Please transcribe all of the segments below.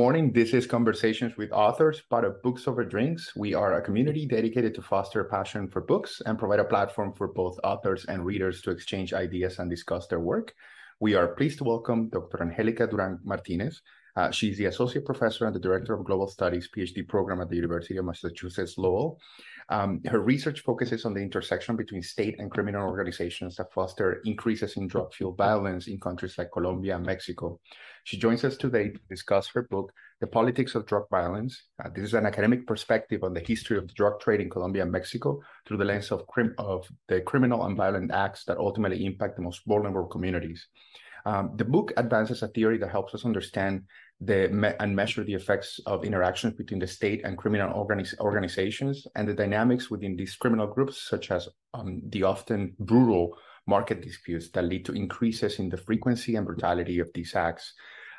morning. This is Conversations with Authors, part of Books Over Drinks. We are a community dedicated to foster passion for books and provide a platform for both authors and readers to exchange ideas and discuss their work. We are pleased to welcome Dr. Angelica Duran Martinez. Uh, she's the Associate Professor and the Director of Global Studies PhD program at the University of Massachusetts Lowell. Um, her research focuses on the intersection between state and criminal organizations that foster increases in drug fueled violence in countries like Colombia and Mexico. She joins us today to discuss her book, The Politics of Drug Violence. Uh, this is an academic perspective on the history of the drug trade in Colombia and Mexico through the lens of, crim- of the criminal and violent acts that ultimately impact the most vulnerable communities. Um, the book advances a theory that helps us understand the me- and measure the effects of interactions between the state and criminal organiz- organizations and the dynamics within these criminal groups, such as um, the often brutal market disputes that lead to increases in the frequency and brutality of these acts.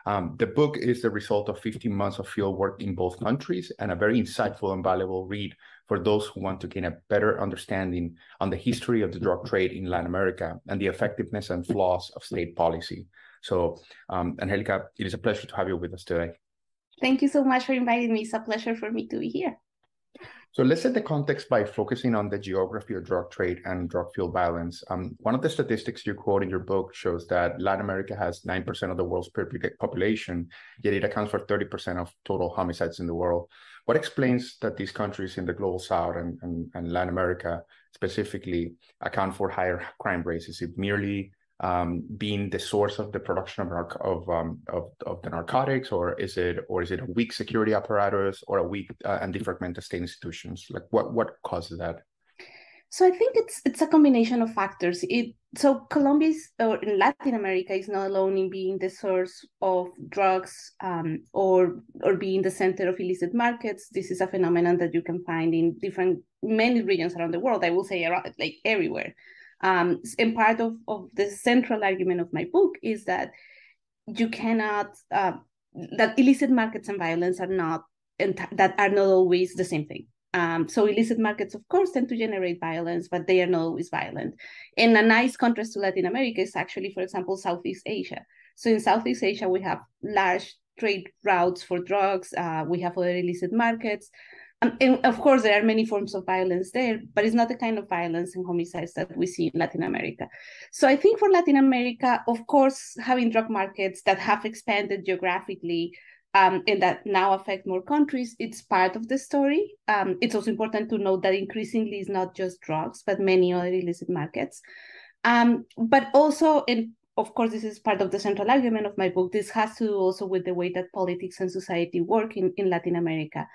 Um, the book is the result of 15 months of field work in both countries and a very insightful and valuable read for those who want to gain a better understanding on the history of the drug trade in Latin America and the effectiveness and flaws of state policy. So, um, Angelica, it is a pleasure to have you with us today. Thank you so much for inviting me. It's a pleasure for me to be here. So let's set the context by focusing on the geography of drug trade and drug fuel violence. Um, one of the statistics you quote in your book shows that Latin America has 9% of the world's population, yet it accounts for 30% of total homicides in the world. What explains that these countries in the global south and, and, and Latin America specifically account for higher crime rates? Is it merely um, being the source of the production of of, um, of, of the narcotics, or is it or is it a weak security apparatus or a weak uh, and defragmented state institutions? Like what what causes that? So I think it's it's a combination of factors. It so Colombia or Latin America is not alone in being the source of drugs um, or or being the center of illicit markets. This is a phenomenon that you can find in different many regions around the world. I will say around, like everywhere. Um, and part of, of the central argument of my book is that you cannot, uh, that illicit markets and violence are not, that are not always the same thing. Um, so illicit markets, of course, tend to generate violence, but they are not always violent. And a nice contrast to Latin America is actually, for example, Southeast Asia. So in Southeast Asia, we have large trade routes for drugs. Uh, we have other illicit markets. Um, and of course, there are many forms of violence there, but it's not the kind of violence and homicides that we see in Latin America. So I think for Latin America, of course, having drug markets that have expanded geographically um, and that now affect more countries, it's part of the story. Um, it's also important to note that increasingly it's not just drugs, but many other illicit markets. Um, but also, and of course, this is part of the central argument of my book. This has to do also with the way that politics and society work in, in Latin America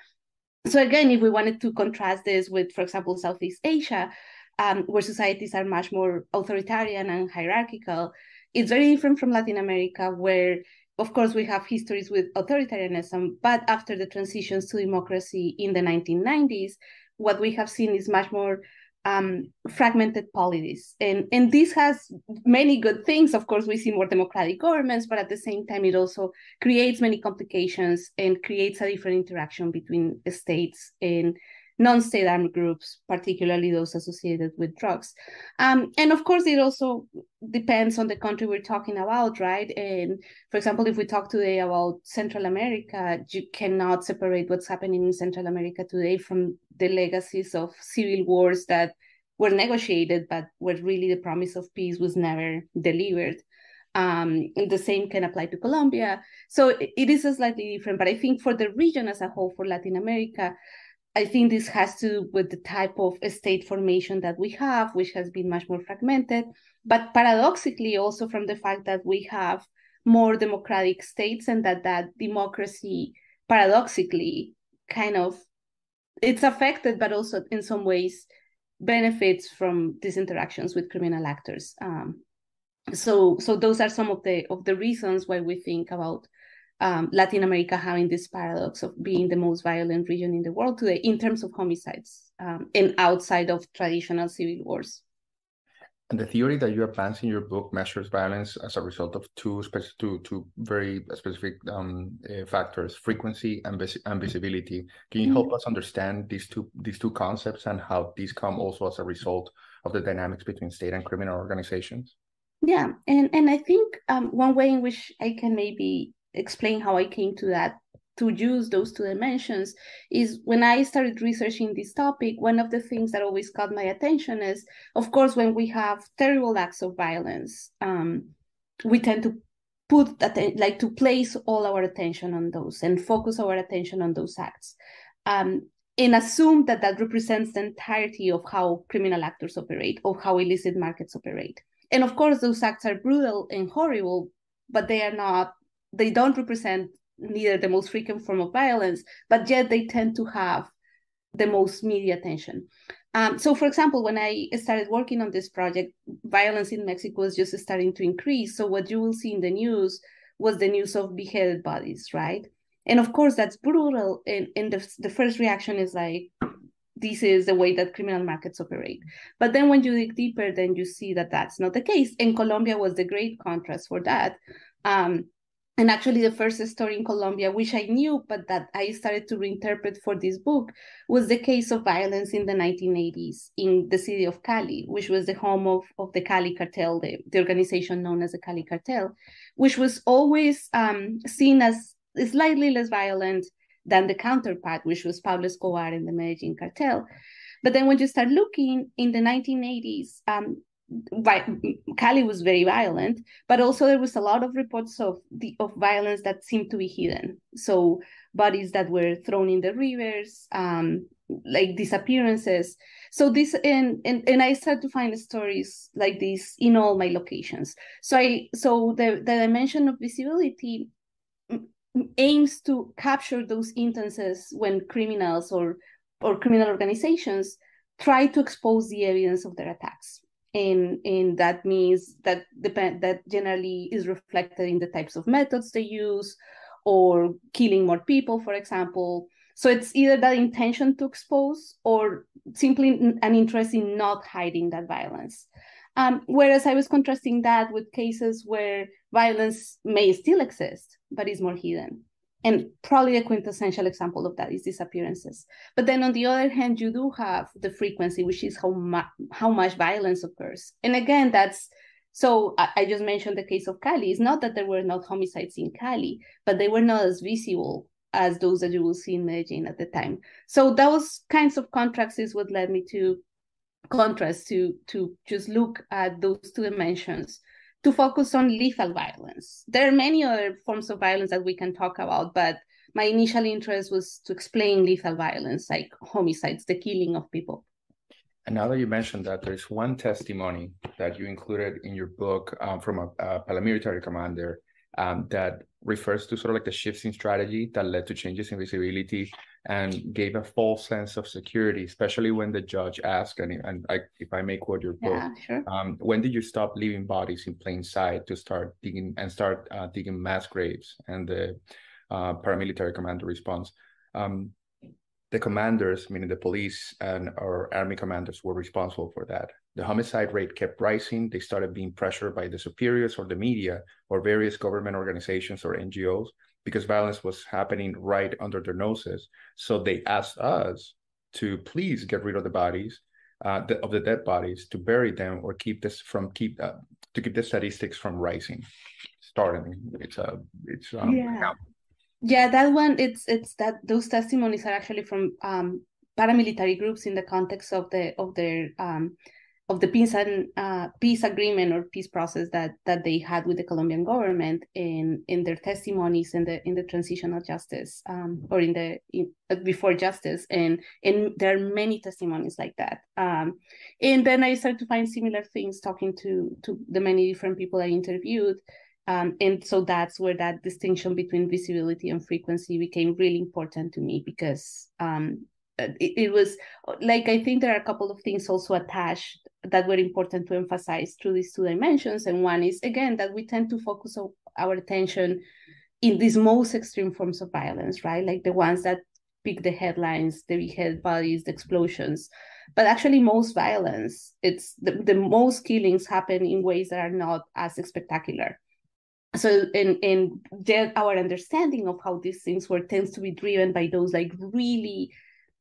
so again, if we wanted to contrast this with, for example, Southeast Asia, um, where societies are much more authoritarian and hierarchical, it's very different from Latin America, where, of course, we have histories with authoritarianism, but after the transitions to democracy in the 1990s, what we have seen is much more um, fragmented polities. And, and this has many good things. Of course, we see more democratic governments, but at the same time, it also creates many complications and creates a different interaction between states and non-state armed groups, particularly those associated with drugs. Um, and of course, it also depends on the country we're talking about, right? And for example, if we talk today about Central America, you cannot separate what's happening in Central America today from the legacies of civil wars that were negotiated, but where really the promise of peace was never delivered. Um, the same can apply to Colombia. So it, it is a slightly different, but I think for the region as a whole, for Latin America, I think this has to do with the type of state formation that we have, which has been much more fragmented, but paradoxically also from the fact that we have more democratic states and that that democracy paradoxically kind of it's affected, but also in some ways benefits from these interactions with criminal actors. Um, so so those are some of the of the reasons why we think about um, Latin America having this paradox of being the most violent region in the world today in terms of homicides um, and outside of traditional civil wars. And the theory that you advance in your book measures violence as a result of two specific, two, two very specific um, uh, factors: frequency and, vis- and visibility. Can you mm-hmm. help us understand these two these two concepts and how these come also as a result of the dynamics between state and criminal organizations? Yeah, and and I think um, one way in which I can maybe explain how I came to that to use those two dimensions is when I started researching this topic, one of the things that always caught my attention is, of course, when we have terrible acts of violence, um, we tend to put that like to place all our attention on those and focus our attention on those acts um, and assume that that represents the entirety of how criminal actors operate or how illicit markets operate. And of course those acts are brutal and horrible but they are not they don't represent neither the most frequent form of violence but yet they tend to have the most media attention um, so, for example, when I started working on this project, violence in Mexico was just starting to increase. So, what you will see in the news was the news of beheaded bodies, right? And of course, that's brutal. And, and the, the first reaction is like, this is the way that criminal markets operate. But then when you dig deeper, then you see that that's not the case. And Colombia was the great contrast for that. Um, and actually the first story in colombia which i knew but that i started to reinterpret for this book was the case of violence in the 1980s in the city of cali which was the home of, of the cali cartel the, the organization known as the cali cartel which was always um, seen as slightly less violent than the counterpart which was pablo escobar and the medellin cartel. But then when you start looking in the 1980s um, Cali was very violent, but also there was a lot of reports of the of violence that seemed to be hidden. So bodies that were thrown in the rivers, um, like disappearances. So this and, and and I started to find stories like this in all my locations. So I so the the dimension of visibility aims to capture those instances when criminals or or criminal organizations try to expose the evidence of their attacks and and that means that depend that generally is reflected in the types of methods they use or killing more people for example. So it's either that intention to expose or simply an interest in not hiding that violence. Um, whereas i was contrasting that with cases where violence may still exist but is more hidden and probably a quintessential example of that is disappearances. But then on the other hand, you do have the frequency, which is how, mu- how much violence occurs. And again, that's so I, I just mentioned the case of Cali. It's not that there were not homicides in Cali, but they were not as visible as those that you will see in Medellin at the time. So those kinds of contrasts is what led me to contrast to to just look at those two dimensions to focus on lethal violence. There are many other forms of violence that we can talk about, but my initial interest was to explain lethal violence, like homicides, the killing of people. And now that you mentioned that, there's one testimony that you included in your book um, from a, a paramilitary commander um, that refers to sort of like the shifts in strategy that led to changes in visibility and gave a false sense of security, especially when the judge asked, and, and I, if I may quote your book, yeah, sure. um, when did you stop leaving bodies in plain sight to start digging and start uh, digging mass graves? And the uh, paramilitary commander responds, um, the commanders, meaning the police and our army commanders, were responsible for that. The homicide rate kept rising. They started being pressured by the superiors or the media or various government organizations or NGOs because violence was happening right under their noses. So they asked us to please get rid of the bodies, uh, the, of the dead bodies, to bury them or keep this from keep uh, to keep the statistics from rising. Starting, it's a it's um, yeah. Yeah, that one. It's it's that those testimonies are actually from um, paramilitary groups in the context of the of their um, of the peace and uh, peace agreement or peace process that that they had with the Colombian government in in their testimonies in the in the transitional justice um, or in the in, uh, before justice. And and there are many testimonies like that. Um, and then I started to find similar things talking to to the many different people I interviewed. Um, and so that's where that distinction between visibility and frequency became really important to me because um, Uh, it, it, was like I think there are a couple of things also attached that were important to emphasize through these two dimensions. And one is again that we tend to focus our attention in these most extreme forms of violence, right? Like the ones that pick the headlines, the beheaded bodies, the explosions. But actually, most violence, it's the, the most killings happen in ways that are not as spectacular. So, and and our understanding of how these things work tends to be driven by those like really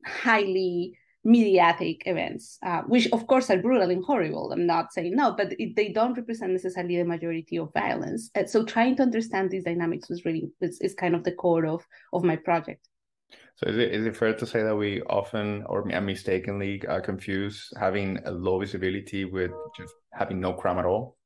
highly mediatic events, uh, which of course are brutal and horrible. I'm not saying no, but it, they don't represent necessarily the majority of violence. And so trying to understand these dynamics was really is, is kind of the core of of my project. So is it is it fair to say that we often or mistakenly uh, confuse having a low visibility with just having no crime at all?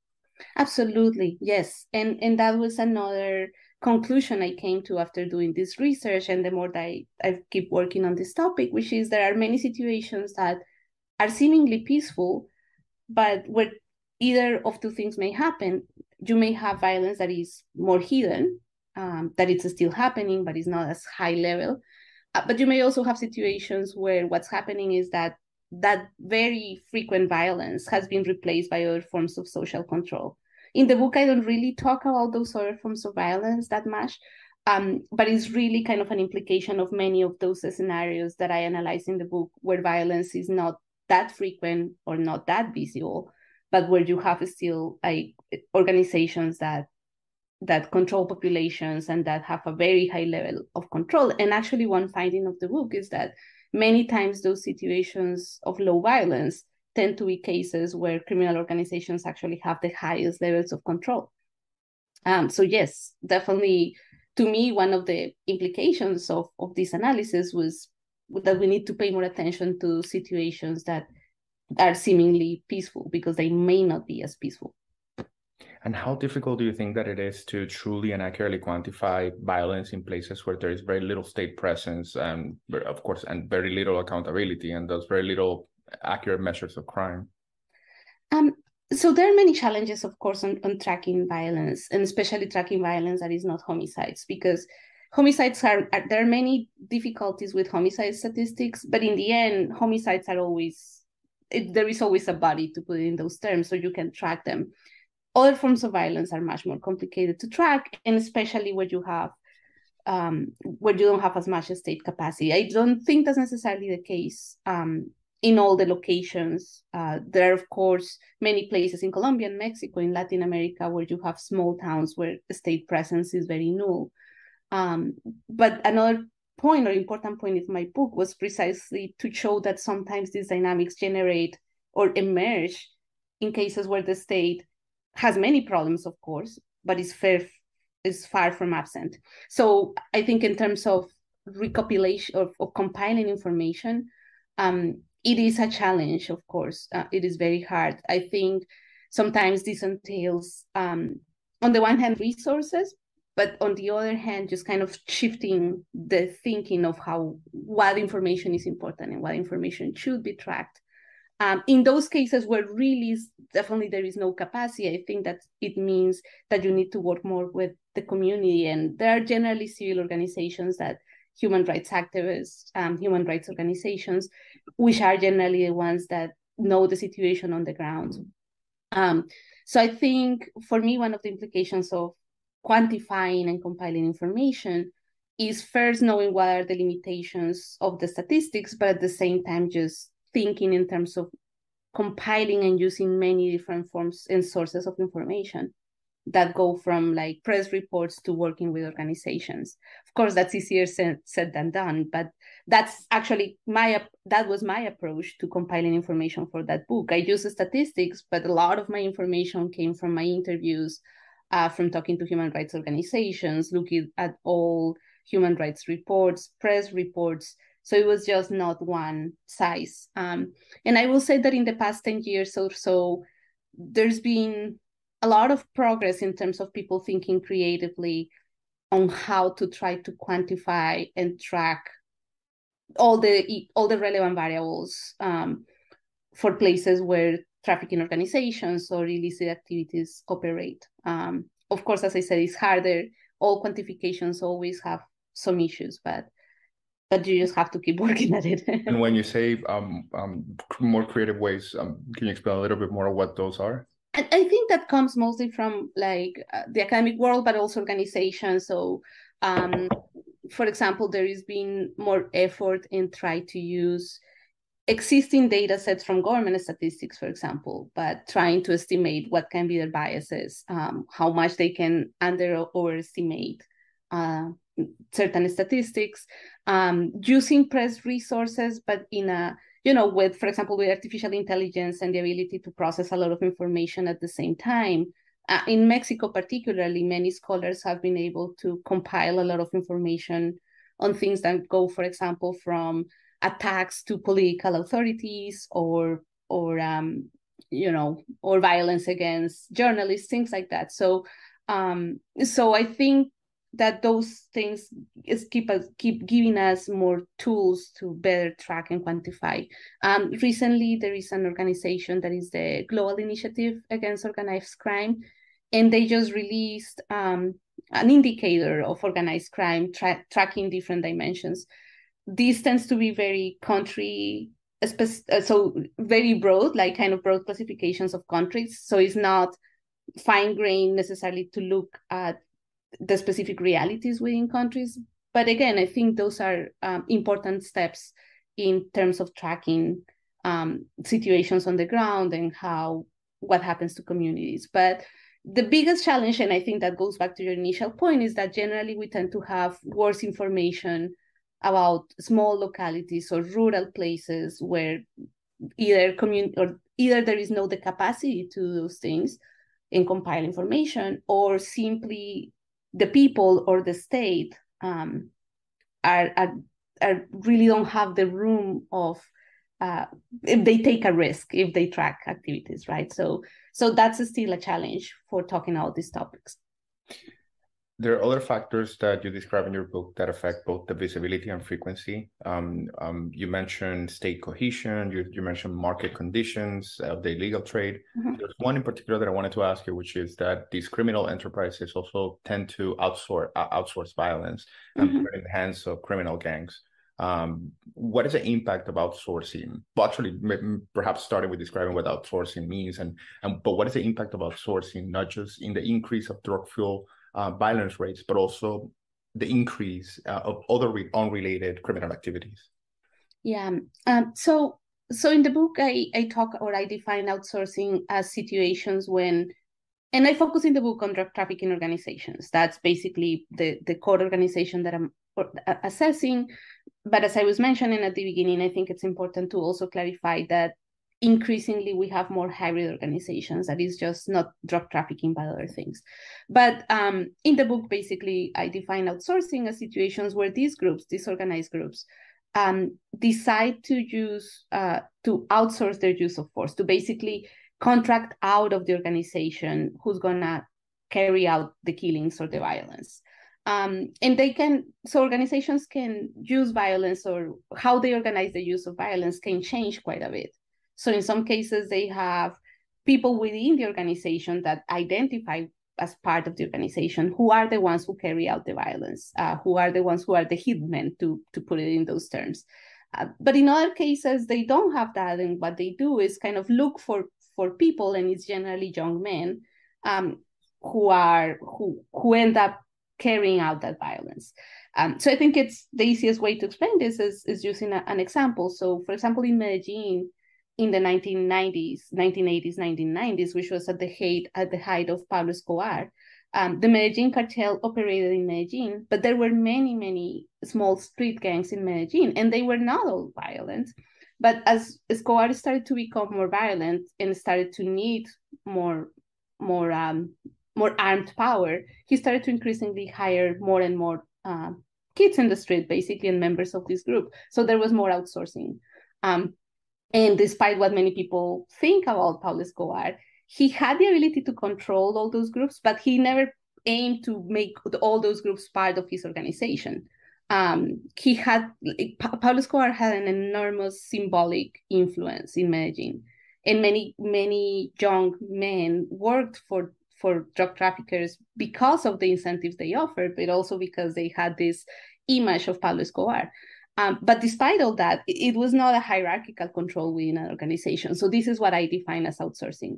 Absolutely, yes, and and that was another conclusion I came to after doing this research and the more that I, I keep working on this topic, which is there are many situations that are seemingly peaceful, but where either of two things may happen. You may have violence that is more hidden, um, that it's still happening, but it's not as high level. Uh, but you may also have situations where what's happening is that that very frequent violence has been replaced by other forms of social control in the book i don't really talk about those other forms of violence that much um, but it's really kind of an implication of many of those scenarios that i analyze in the book where violence is not that frequent or not that visible but where you have still like organizations that that control populations and that have a very high level of control. And actually one finding of the book is that many times those situations of low violence tend to be cases where criminal organizations actually have the highest levels of control. Um, so yes, definitely to me, one of the implications of, of this analysis was that we need to pay more attention to situations that are seemingly peaceful because they may not be as peaceful. And how difficult do you think that it is to truly and accurately quantify violence in places where there is very little state presence and, of course, and very little accountability and thus very little accurate measures of crime? Um, so there are many challenges, of course, on, on tracking violence, and especially tracking violence that is not homicides, because homicides are, are there are many difficulties with homicide statistics, but in the end, homicides are always it, there is always a body to put in those terms, so you can track them. Other forms of violence are much more complicated to track, and especially where you have um, where you don't have as much state capacity. I don't think that's necessarily the case um, in all the locations. Uh, there are, of course, many places in Colombia and Mexico, in Latin America, where you have small towns where state presence is very null. Um, but another point or important point in my book was precisely to show that sometimes these dynamics generate or emerge in cases where the state has many problems, of course, but is fair is far from absent. So I think in terms of recopilation of compiling information, um, it is a challenge, of course. Uh, it is very hard. I think sometimes this entails, um, on the one hand, resources, but on the other hand, just kind of shifting the thinking of how what information is important and what information should be tracked. Um, in those cases where really definitely there is no capacity, I think that it means that you need to work more with the community. And there are generally civil organizations that human rights activists, um, human rights organizations, which are generally the ones that know the situation on the ground. Um, so I think for me, one of the implications of quantifying and compiling information is first knowing what are the limitations of the statistics, but at the same time, just thinking in terms of compiling and using many different forms and sources of information that go from like press reports to working with organizations. Of course, that's easier said, said than done, but that's actually my that was my approach to compiling information for that book. I use statistics, but a lot of my information came from my interviews, uh, from talking to human rights organizations, looking at all human rights reports, press reports. So it was just not one size. Um, and I will say that in the past 10 years or so, there's been a lot of progress in terms of people thinking creatively on how to try to quantify and track all the all the relevant variables um, for places where trafficking organizations or illicit activities operate. Um, of course, as I said, it's harder. All quantifications always have some issues, but but you just have to keep working at it. and when you say um, um, more creative ways, um, can you explain a little bit more what those are? And I think that comes mostly from like uh, the academic world, but also organizations. So, um, for example, there has been more effort in try to use existing data sets from government statistics, for example, but trying to estimate what can be their biases, um, how much they can under or overestimate uh, certain statistics, um, using press resources, but in a you know, with, for example, with artificial intelligence and the ability to process a lot of information at the same time. Uh, in Mexico, particularly, many scholars have been able to compile a lot of information on things that go, for example, from attacks to political authorities or or um, you know or violence against journalists, things like that. So um, so I think that those things is keep us keep giving us more tools to better track and quantify. Um, recently, there is an organization that is the Global Initiative Against Organized Crime, and they just released um, an indicator of organized crime tra- tracking different dimensions. This tends to be very country uh, so very broad, like kind of broad classifications of countries. So it's not fine grained necessarily to look at the specific realities within countries. But again, I think those are um, important steps in terms of tracking um, situations on the ground and how what happens to communities. But the biggest challenge, and I think that goes back to your initial point, is that generally we tend to have worse information about small localities or rural places where either community or either there is no the capacity to do those things and compile information, or simply the people or the state um, are, are, are really don't have the room of uh, if they take a risk if they track activities right so so that's still a challenge for talking about these topics there are other factors that you describe in your book that affect both the visibility and frequency. Um, um, you mentioned state cohesion, you, you mentioned market conditions of the illegal trade. Mm-hmm. There's one in particular that I wanted to ask you, which is that these criminal enterprises also tend to outsource uh, outsource violence and mm-hmm. put it in the hands of criminal gangs. Um, what is the impact of outsourcing? Well, actually, perhaps starting with describing what outsourcing means, and and but what is the impact of outsourcing, not just in the increase of drug fuel uh, violence rates, but also the increase uh, of other re- unrelated criminal activities. Yeah. Um, so so in the book, I I talk or I define outsourcing as situations when, and I focus in the book on drug trafficking organizations. That's basically the the core organization that I'm uh, assessing. But as I was mentioning at the beginning, I think it's important to also clarify that increasingly we have more hybrid organizations that is just not drug trafficking but other things but um, in the book basically i define outsourcing as situations where these groups these organized groups um, decide to use uh, to outsource their use of force to basically contract out of the organization who's gonna carry out the killings or the violence um, and they can so organizations can use violence or how they organize the use of violence can change quite a bit so in some cases, they have people within the organization that identify as part of the organization who are the ones who carry out the violence, uh, who are the ones who are the hitmen, to, to put it in those terms. Uh, but in other cases, they don't have that, and what they do is kind of look for for people, and it's generally young men um, who are who who end up carrying out that violence. Um, so I think it's the easiest way to explain this is, is using a, an example. So, for example, in Medellin, in the 1990s, 1980s, 1990s, which was at the height at the height of Pablo Escobar. Um, the Medellin cartel operated in Medellin, but there were many, many small street gangs in Medellin, and they were not all violent. But as Escobar started to become more violent and started to need more, more, um, more armed power, he started to increasingly hire more and more uh, kids in the street, basically, and members of this group. So there was more outsourcing. Um, and despite what many people think about Pablo Escobar, he had the ability to control all those groups, but he never aimed to make all those groups part of his organization. Um, he had Pablo Escobar had an enormous symbolic influence in Medellin, and many many young men worked for for drug traffickers because of the incentives they offered, but also because they had this image of Pablo Escobar. Um, but despite all that, it, was not a hierarchical control within an organization. So this is what I define as outsourcing.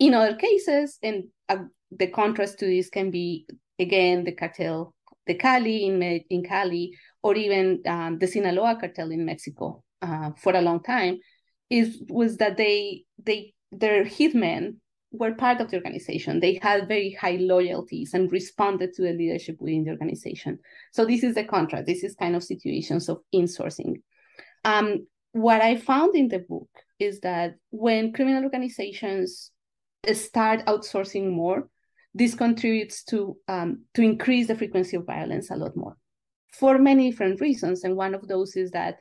In other cases, and uh, the contrast to this can be again the cartel, the Cali in in Cali, or even um, the Sinaloa cartel in Mexico uh, for a long time, is was that they they their hitmen were part of the organization. They had very high loyalties and responded to the leadership within the organization. So this is the contrast. This is kind of situations of insourcing. Um, what I found in the book is that when criminal organizations start outsourcing more, this contributes to um, to increase the frequency of violence a lot more for many different reasons. And one of those is that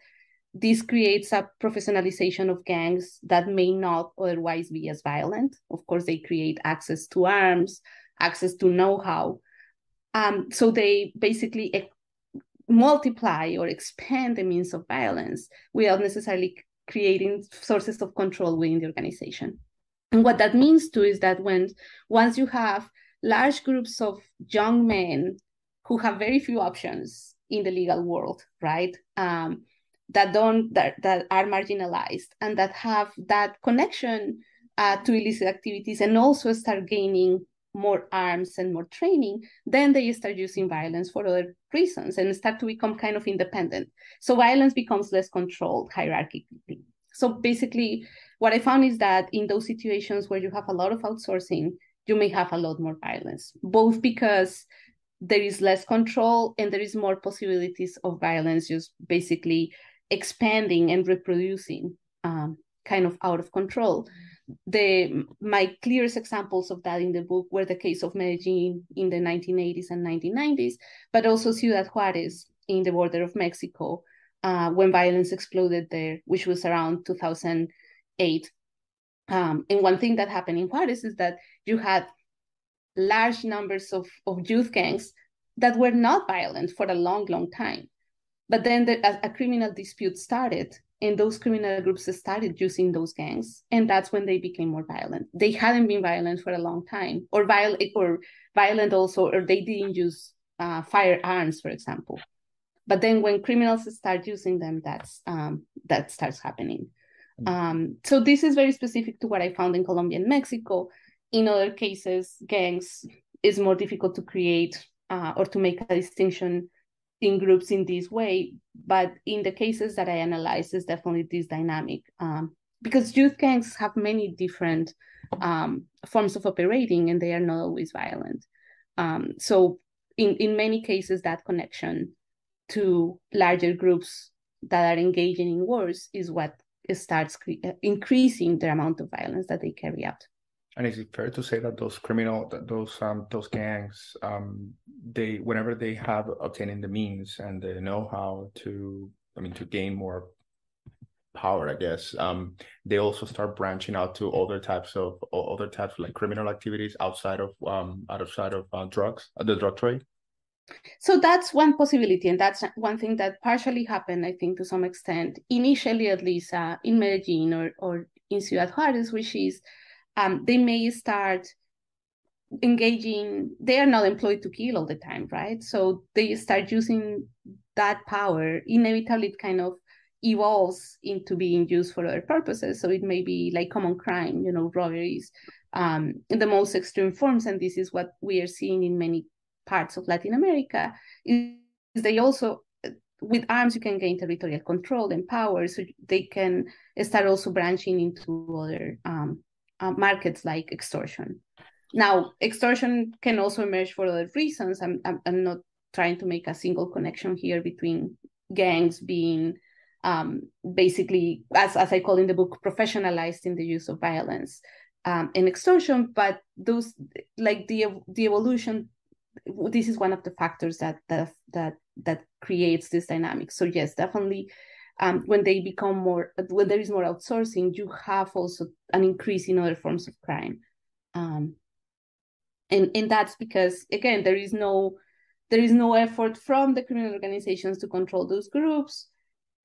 this creates a professionalization of gangs that may not otherwise be as violent. Of course, they create access to arms, access to know-how. Um, so they basically multiply or expand the means of violence without necessarily creating sources of control within the organization. And what that means too is that when once you have large groups of young men who have very few options in the legal world, right? Um, that don't that, that are marginalized and that have that connection uh, to illicit activities and also start gaining more arms and more training, then they start using violence for other reasons and start to become kind of independent. So violence becomes less controlled hierarchically. So basically, what I found is that in those situations where you have a lot of outsourcing, you may have a lot more violence, both because there is less control and there is more possibilities of violence just basically expanding and reproducing um, kind of out of control the my clearest examples of that in the book were the case of Medellin in the 1980s and 1990s, but also Ciudad Juarez in the border of Mexico uh, when violence exploded there, which was around 2008. Um, and one thing that happened in Juarez is that you had large numbers of, of youth gangs that were not violent for a long, long time. But then the, a, a criminal dispute started and those criminal groups started using those gangs and that's when they became more violent. They hadn't been violent for a long time or violent or violent also or they didn't use uh, firearms for example. But then when criminals start using them that's um, that starts happening. Mm. um, so this is very specific to what i found in colombia and mexico. In other cases gangs is more difficult to create uh, or to make a distinction in groups in this way. But in the cases that I analyze is definitely this dynamic um, because youth gangs have many different um, forms of operating and they are not always violent. Um, so in, in many cases, that connection to larger groups that are engaging in wars is what starts cre- increasing the amount of violence that they carry out. And is it fair to say that those criminal, that those um, those gangs, um, they whenever they have obtaining the means and the know-how to, I mean, to gain more power, I guess, um, they also start branching out to other types of other types of like criminal activities outside of um outside of uh, drugs, uh, the drug trade. So that's one possibility, and that's one thing that partially happened, I think, to some extent, initially at least uh, in Medellin or or in Ciudad Juarez, which is um, they may start engaging they are not employed to kill all the time right? So they start using that power inevitably it kind of evolves into being used for other purposes. So it may be like common crime you know robberies um, in the most extreme forms. And this is what we are seeing in many parts of latin america is they also with arms you can gain territorial control and power. So they can start also branching into other um, uh, markets like extortion. Now, extortion can also emerge for other reasons. I'm, I'm, I'm not trying to make a single connection here between gangs being um, basically, as, as I call in the book, professionalized in the use of violence um, and extortion. But those, like the the evolution, this is one of the factors that that that that creates this dynamic. So yes, definitely um, when they become more when there is more outsourcing you have also an increase in other forms of crime. Um, and and that's because again there is no there is no effort from the criminal organizations to control those groups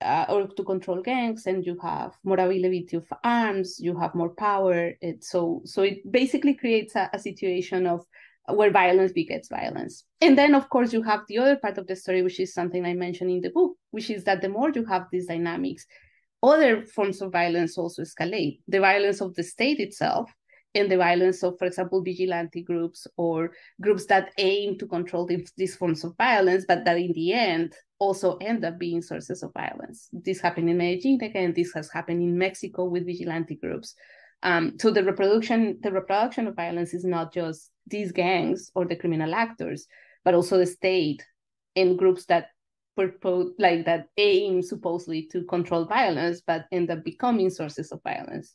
uh, or to control gangs and you have more availability of arms you have more power. It so so it basically creates a, a situation of where violence begets violence. And then, of course, you have the other part of the story, which is something I mentioned in the book, which is that the more you have these dynamics, other forms of violence also escalate. The violence of the state itself and the violence of, for example, vigilante groups or groups that aim to control these, forms of violence, but that in the end also end up being sources of violence. This happened in Medellin again. This has happened in Mexico with vigilante groups. Um, so the reproduction, the reproduction of violence is not just these gangs or the criminal actors, but also the state in groups that purpose like that aim supposedly to control violence but end up becoming sources of violence.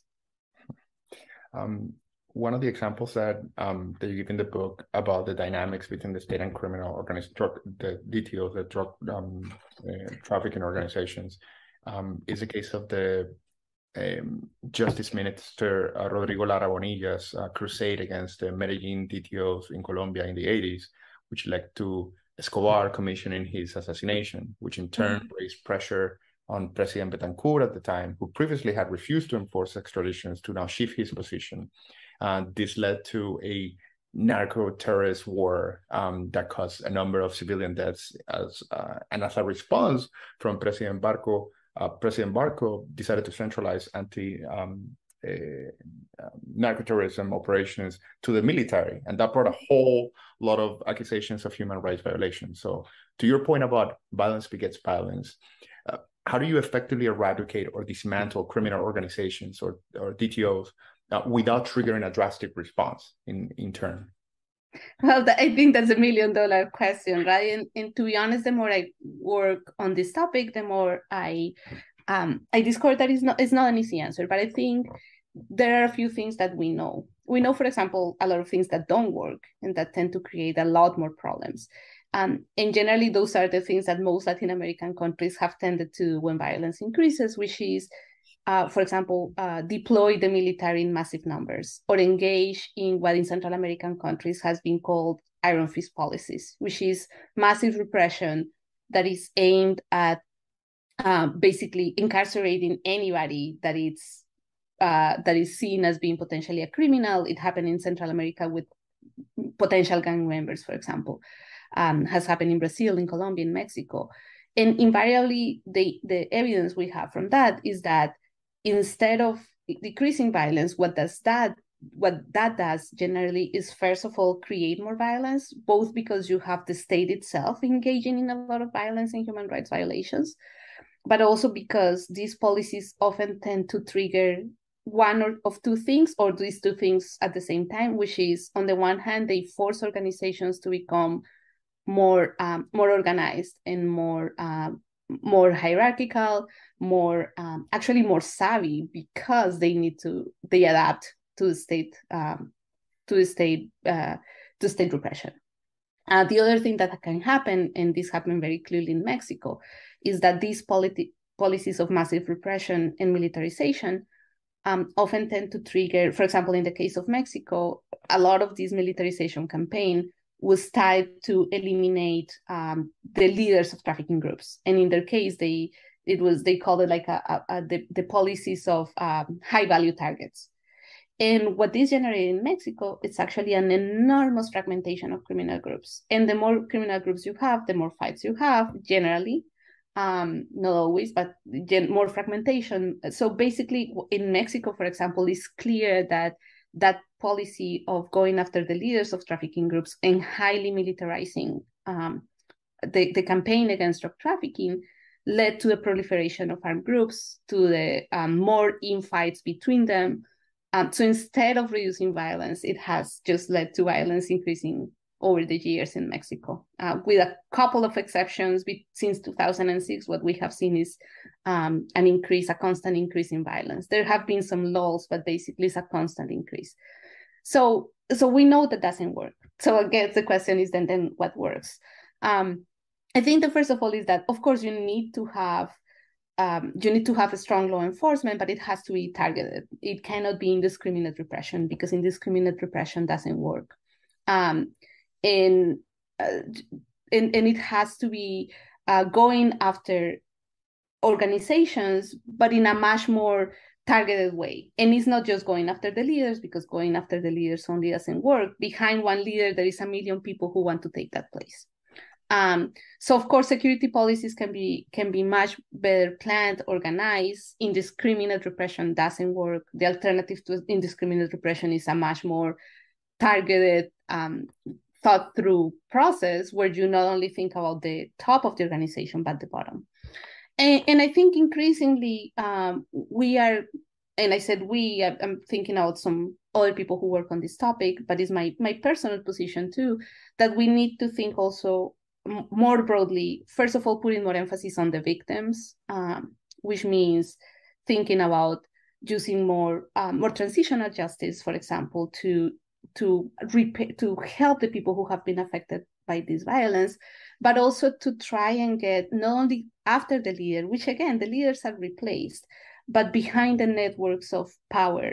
Um, one of the examples that um, that you give in the book about the dynamics between the state and criminal organized drug the DTOs the drug um, uh, trafficking organizations um, is a case of the um, Justice Minister uh, Rodrigo Lara Bonilla's uh, crusade against the Medellin DTOs in Colombia in the 80s, which led to Escobar commissioning his assassination, which in turn mm-hmm. raised pressure on President Betancur at the time, who previously had refused to enforce extraditions, to now shift his position. Uh, this led to a narco-terrorist war um, that caused a number of civilian deaths. As uh, and as a response from President Barco, uh, President Barco decided to centralize anti um, uh, narco-terrorism operations to the military, and that brought a whole lot of accusations of human rights violations. So, to your point about violence begets violence, uh, how do you effectively eradicate or dismantle criminal organizations or, or DTOs uh, without triggering a drastic response in, in turn? Well, I think that's a million dollar question, right? And, and to be honest, the more I work on this topic, the more I um, I discover that it's not it's not an easy answer. But I think there are a few things that we know. We know, for example, a lot of things that don't work and that tend to create a lot more problems. Um, and generally, those are the things that most Latin American countries have tended to when violence increases, which is uh, for example, uh, deploy the military in massive numbers or engage in what in Central American countries has been called iron fist policies, which is massive repression that is aimed at uh, basically incarcerating anybody that it's uh, that is seen as being potentially a criminal. It happened in Central America with potential gang members, for example. Um, has happened in Brazil, in Colombia, in Mexico. And invariably, the, the evidence we have from that is that instead of decreasing violence, what does that what that does generally is first of all create more violence, both because you have the state itself engaging in a lot of violence and human rights violations, but also because these policies often tend to trigger one or of two things or these two things at the same time, which is on the one hand, they force organizations to become more um, more organized and more uh, more hierarchical, more um, actually more savvy because they need to they adapt to the state um, to the state uh, to state repression. Uh, the other thing that can happen, and this happened very clearly in Mexico, is that these politi- policies of massive repression and militarization um, often tend to trigger, for example, in the case of Mexico, a lot of this militarization campaign was tied to eliminate um, the leaders of trafficking groups. And in their case, they it was they called it like a, a, a the, the policies of um, high value targets. And what this generated in Mexico, it's actually an enormous fragmentation of criminal groups. And the more criminal groups you have, the more fights you have, generally. Um, not always, but gen- more fragmentation. So basically, in Mexico, for example, it's clear that that policy of going after the leaders of trafficking groups and highly militarizing um, the, the campaign against drug trafficking led to the proliferation of armed groups, to the um, more infights between them. Um, so instead of reducing violence, it has just led to violence increasing over the years in Mexico. Uh, with a couple of exceptions, since 2006, what we have seen is um, an increase, a constant increase in violence. There have been some lulls, but basically it's a constant increase. So, so we know that doesn't work. So I guess the question is then, then what works? Um, I think the first of all is that, of course, you need to have um, you need to have a strong law enforcement, but it has to be targeted. It cannot be indiscriminate repression because indiscriminate repression doesn't work. Um, and, uh, and and it has to be uh, going after organizations, but in a much more targeted way. And it's not just going after the leaders because going after the leaders only doesn't work. Behind one leader, there is a million people who want to take that place. Um, so of course, security policies can be can be much better planned, organized. Indiscriminate repression doesn't work. The alternative to indiscriminate repression is a much more targeted um, thought through process where you not only think about the top of the organization but the bottom and, and i think increasingly um, we are and i said we i'm thinking about some other people who work on this topic but it's my my personal position too that we need to think also more broadly, first of all, putting more emphasis on the victims, um, which means thinking about using more um, more transitional justice, for example, to to repay, to help the people who have been affected by this violence, but also to try and get not only after the leader, which again the leaders are replaced, but behind the networks of power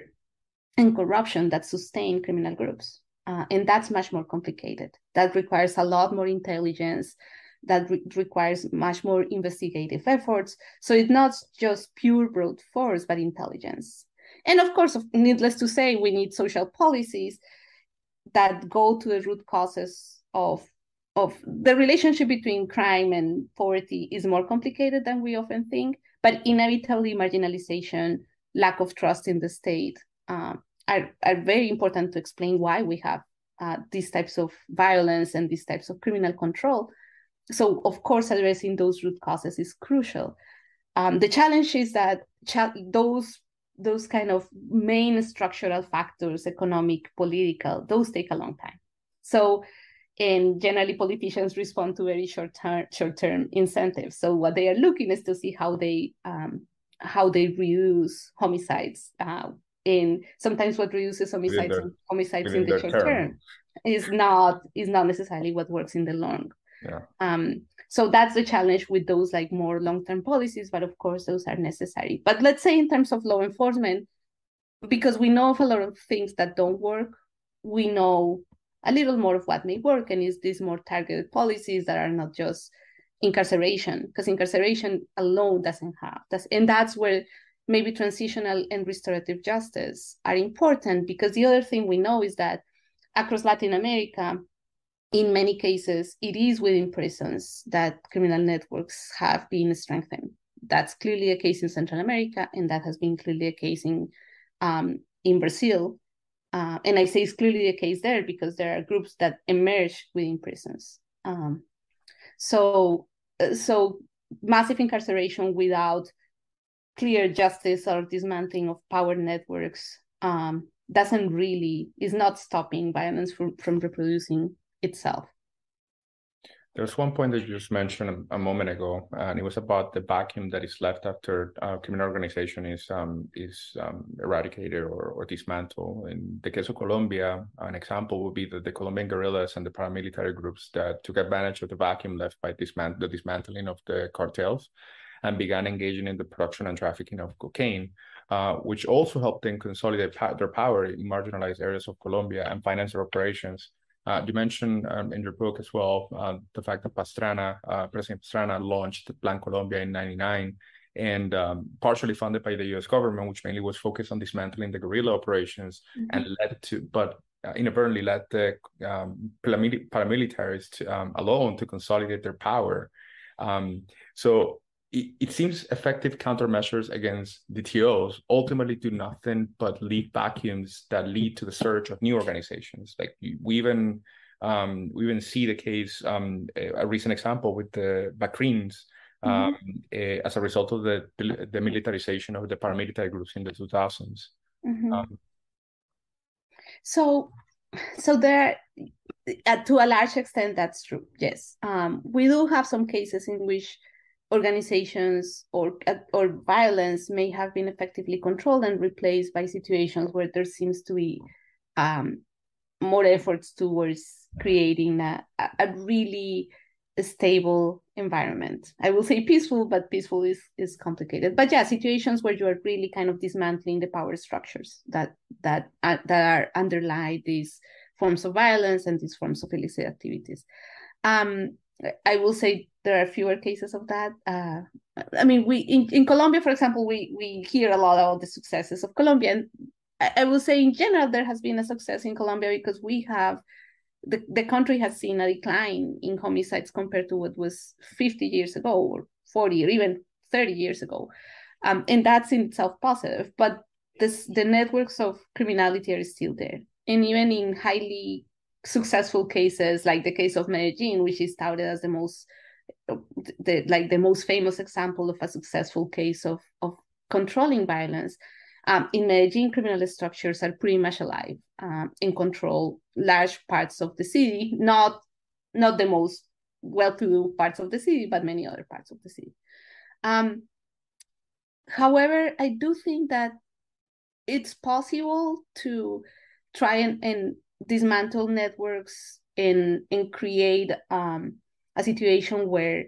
and corruption that sustain criminal groups. Uh, and that's much more complicated. That requires a lot more intelligence. That re- requires much more investigative efforts. So it's not just pure brute force, but intelligence. And of course, needless to say, we need social policies that go to the root causes of of the relationship between crime and poverty is more complicated than we often think. But inevitably, marginalization, lack of trust in the state, um, are, are very important to explain why we have uh, these types of violence and these types of criminal control. So, of course, addressing those root causes is crucial. Um, the challenge is that cha- those those kind of main structural factors, economic, political, those take a long time. So, and generally politicians respond to very short term short term incentives. So, what they are looking is to see how they um, how they reduce homicides uh, in sometimes what reduces homicides homicides in the short term. term. is not is not necessarily what works in the long. Yeah. Um, so that's the challenge with those like more long-term policies, but of course those are necessary. But let's say in terms of law enforcement, because we know of a lot of things that don't work, we know a little more of what may work and is these more targeted policies that are not just incarceration, because incarceration alone doesn't have and that's where maybe transitional and restorative justice are important because the other thing we know is that across Latin America, in many cases, it is within prisons that criminal networks have been strengthened. That's clearly a case in Central America, and that has been clearly a case in um, in Brazil. Uh, and I say it's clearly the case there because there are groups that emerge within prisons. Um, so, so massive incarceration without clear justice or dismantling of power networks um, doesn't really is not stopping violence from, from reproducing itself. There's one point that you just mentioned a, a, moment ago, and it was about the vacuum that is left after a criminal organization is um, is um, eradicated or, or dismantled. In the case of Colombia, an example would be that the Colombian guerrillas and the paramilitary groups that took advantage of the vacuum left by dismant- the dismantling of the cartels and began engaging in the production and trafficking of cocaine, uh, which also helped them consolidate their power in marginalized areas of Colombia and finance their operations. Uh, you mentioned um, in your book as well uh, the fact that Pastrana, uh, President Pastrana, launched Plan Colombia in '99 and um, partially funded by the U.S. government, which mainly was focused on dismantling the guerrilla operations mm-hmm. and led to, but uh, inadvertently led the um, paramilitaries to, um, alone to consolidate their power. Um, so it, it seems effective countermeasures against DTOs ultimately do nothing but leave vacuums that lead to the search of new organizations. Like we even um, we even see the case, um, a recent example with the mm-hmm. um, mm-hmm. uh, as a result of the the militarization of the paramilitary groups in the 2000s. Mm-hmm. Um, so, so there, uh, to a large extent, that's true. Yes, um, we do have some cases in which organizations or or violence may have been effectively controlled and replaced by situations where there seems to be um, more efforts towards creating a, a really stable environment. I will say peaceful, but peaceful is is complicated. But yeah, situations where you are really kind of dismantling the power structures that that uh, that are underlie these forms of violence and these forms of illicit activities. Um, I will say there are fewer cases of that. Uh, I mean, we in, in Colombia, for example, we we hear a lot about the successes of Colombia, and I, I will say in general there has been a success in Colombia because we have the, the country has seen a decline in homicides compared to what was 50 years ago or 40 or even 30 years ago. Um, and that's in itself positive, but this, the networks of criminality are still there. And even in highly successful cases like the case of Medellin, which is touted as the most the like the most famous example of a successful case of of controlling violence. Um, in Medellin, criminal structures are pretty much alive um, and control large parts of the city. Not not the most well-to-do parts of the city, but many other parts of the city. Um, however, I do think that it's possible to try and, and dismantle networks and and create um, a situation where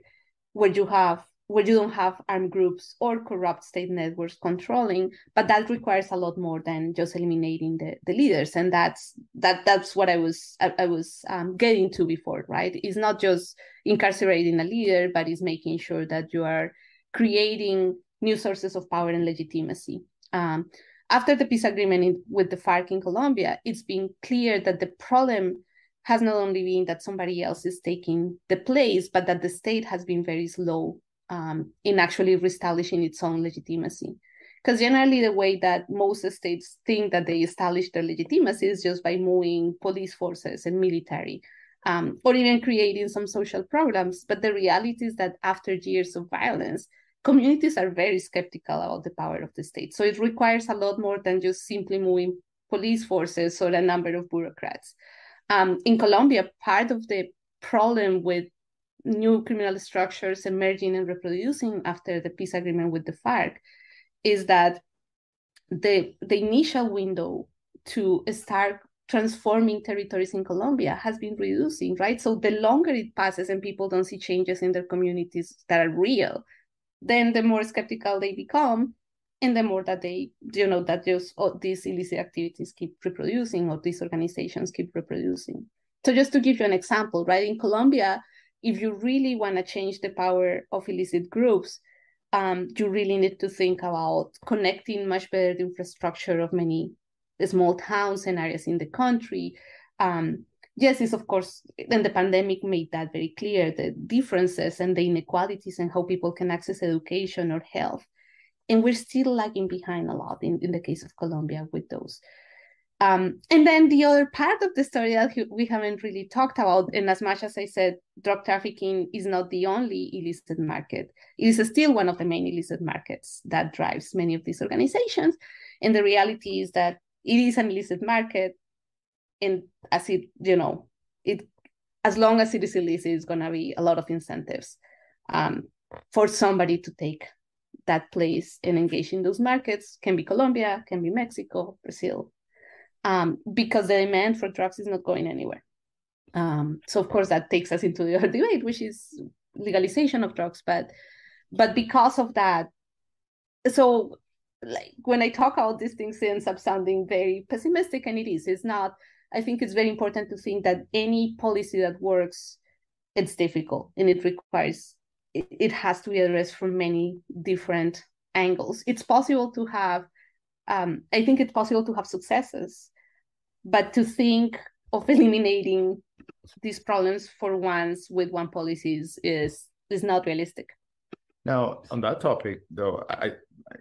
where you have where you don't have armed groups or corrupt state networks controlling but that requires a lot more than just eliminating the, the leaders. And that's that that's what i was i, I was um, getting to before right? It's not just incarcerating a leader but it's making sure that you are creating new sources of power and legitimacy. Um, after the peace agreement in, with the farc in colombia it's been clear that the problem has not only been that somebody else is taking the place but that the state has been very slow um, in actually reestablishing its own legitimacy. Because generally, the way that most states think that they establish their legitimacy is just by moving police forces and military, um, or even creating some social programs. But the reality is that after years of violence, communities are very skeptical about the power of the state. So it requires a lot more than just simply moving police forces or a number of bureaucrats. Um, in Colombia, part of the problem with new criminal structures emerging and reproducing after the peace agreement with the FARC is that the the initial window to start transforming territories in Colombia has been reducing, right? So the longer it passes and people don't see changes in their communities that are real, then the more skeptical they become, and the more that they, you know, that just oh, these illicit activities keep reproducing or these organizations keep reproducing. So just to give you an example, right? In Colombia, if you really want to change the power of illicit groups, um, you really need to think about connecting much better the infrastructure of many small towns and areas in the country. Um, yes, it's of course, then the pandemic made that very clear the differences and the inequalities and how people can access education or health. And we're still lagging behind a lot in, in the case of Colombia with those. Um, and then the other part of the story that we haven't really talked about, and as much as I said, drug trafficking is not the only illicit market, it is still one of the main illicit markets that drives many of these organizations. And the reality is that it is an illicit market, and as it, you know, it as long as it is illicit, it's gonna be a lot of incentives um, for somebody to take that place and engage in those markets. Can be Colombia, can be Mexico, Brazil, um, because the demand for drugs is not going anywhere. Um, so of course that takes us into the other debate, which is legalization of drugs. But but because of that, so like when I talk about these things, it ends up sounding very pessimistic, and it is. It's not. I think it's very important to think that any policy that works, it's difficult and it requires it, has to be addressed from many different angles. It's possible to have um, I think it's possible to have successes but to think of eliminating these problems for once with one policies is is not realistic. Now, on that topic, though, I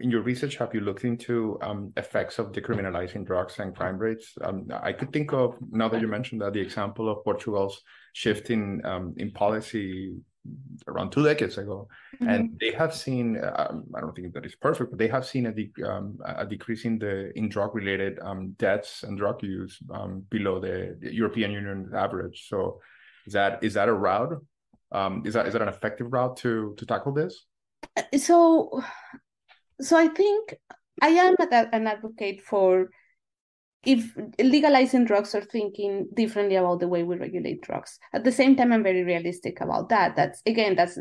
in your research have you looked into um, effects of decriminalizing drugs and crime rates? Um, I could think of now that you mentioned that the example of Portugal's shift in um, in policy around two decades ago, mm-hmm. and they have seen. Um, I don't think that is perfect, but they have seen a, de- um, a decrease in the in drug related um, deaths and drug use um, below the, the, European Union average. So, is that is that a route? Um, is that is that an effective route to to tackle this? Uh, so, so I think I am an advocate for if legalizing drugs or thinking differently about the way we regulate drugs. At the same time, I'm very realistic about that. That's again, that's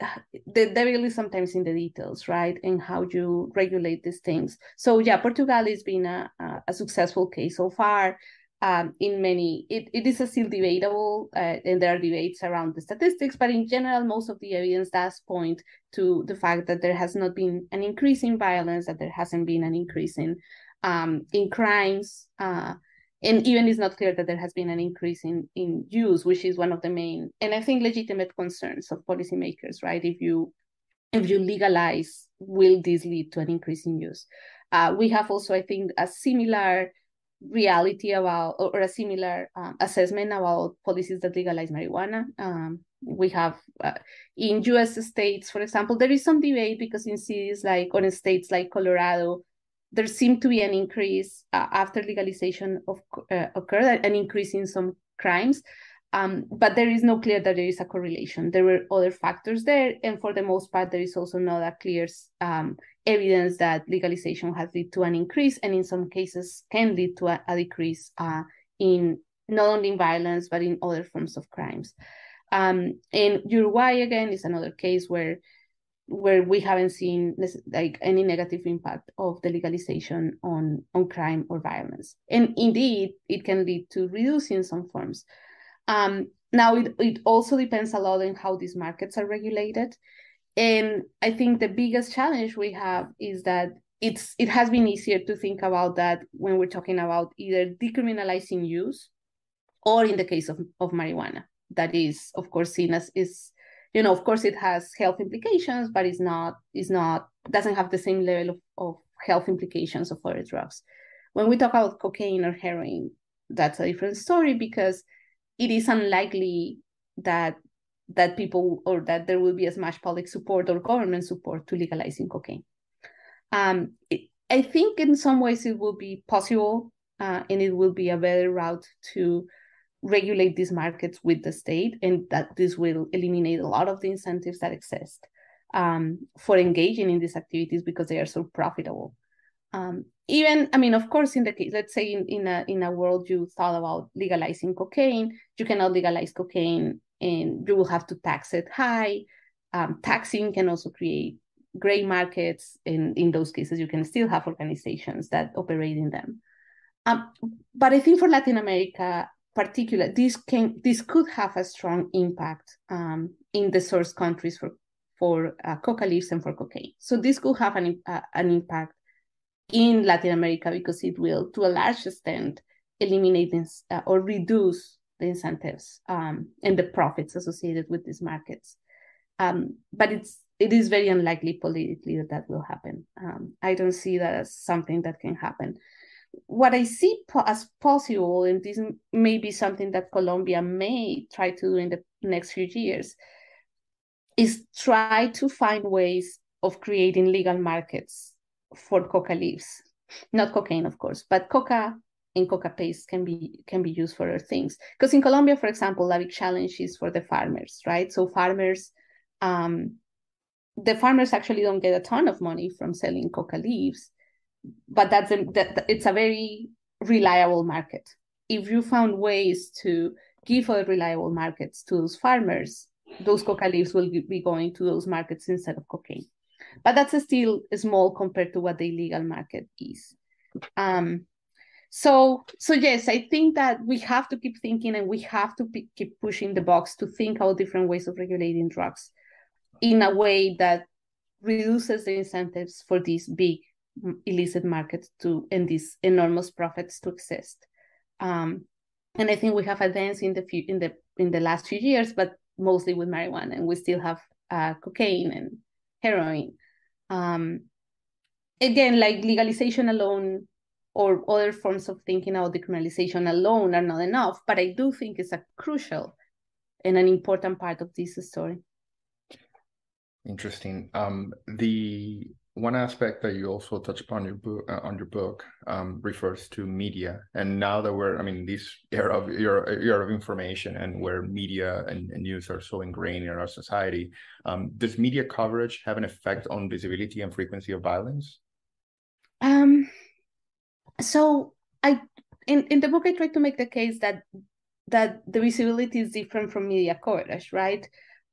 the devil is sometimes in the details, right? And how you regulate these things. So yeah, Portugal has been a, a successful case so far. Um, in many, it, it is still debatable, uh, and there are debates around the statistics, but in general, most of the evidence does point to the fact that there has not been an increase in violence, that there hasn't been an increase in um, in crimes. Uh, and even it's not clear that there has been an increase in, in use, which is one of the main and I think legitimate concerns of policymakers, right? If you if you legalize, will this lead to an increase in use? Uh, we have also, I think, a similar reality about or a similar um, assessment about policies that legalize marijuana. Um, we have uh, in U.S. states, for example, there is some debate because in cities like or in states like Colorado, there seemed to be an increase uh, after legalization of uh, occurred, an increase in some crimes. Um, but there is no clear that there is a correlation. There were other factors there, and for the most part, there is also not a clear um, evidence that legalization has led to an increase, and in some cases can lead to a, a decrease uh, in not only in violence but in other forms of crimes. Um, and Uruguay again is another case where where we haven't seen like any negative impact of the legalization on on crime or violence. And indeed, it can lead to reducing some forms. Um, now, it, it also depends a lot on how these markets are regulated. And I think the biggest challenge we have is that it's it has been easier to think about that when we're talking about either decriminalizing use or in the case of, of marijuana that is of course seen as is you know of course it has health implications but it's not is not doesn't have the same level of, of health implications of other drugs when we talk about cocaine or heroin that's a different story because it is unlikely that that people or that there will be as much public support or government support to legalizing cocaine. Um, it, i think in some ways it will be possible uh, and it will be a better route to regulate these markets with the state and that this will eliminate a lot of the incentives that exist um, for engaging in these activities because they are so profitable. Um, even i mean of course in the case let's say in, in a in a world you thought about legalizing cocaine you cannot legalize cocaine and you will have to tax it high um, taxing can also create gray markets and in those cases you can still have organizations that operate in them um, but i think for latin america particular this can this could have a strong impact um, in the source countries for for uh, coca leaves and for cocaine. So this could have an uh, an impact in Latin America because it will, to a large extent, eliminate uh, or reduce the incentives um, and the profits associated with these markets. Um, but it's it is very unlikely politically that that will happen. Um, I don't see that as something that can happen what I see po- as possible, and this may be something that Colombia may try to do in the next few years, is try to find ways of creating legal markets for coca leaves, not cocaine, of course, but coca and coca paste can be can be used for other things. Because in Colombia, for example, a big challenge is for the farmers, right? So farmers, um, the farmers actually don't get a ton of money from selling coca leaves but that's a, that it's a very reliable market. If you found ways to give other reliable markets to those farmers, those coca leaves will be going to those markets instead of cocaine. But that's still small compared to what the illegal market is. Um, so, so yes, I think that we have to keep thinking and we have to p- keep pushing the box to think about different ways of regulating drugs in a way that reduces the incentives for these big illicit markets to and these enormous profits to exist. Um, and I think we have advanced in the few, in the in the last few years, but mostly with marijuana, and we still have uh, cocaine and heroin. Um, again, like legalization alone or other forms of thinking about decriminalization alone are not enough, but I do think it's a crucial and an important part of this story. Interesting. Um, the one aspect that you also touch upon your book uh, on your book um, refers to media. And now that we're i mean this era of your era, of information and where media and, and, news are so ingrained in our society um, does media coverage have an effect on visibility and frequency of violence? Um so i in, in the book i try to make the case that that the visibility is different from media coverage right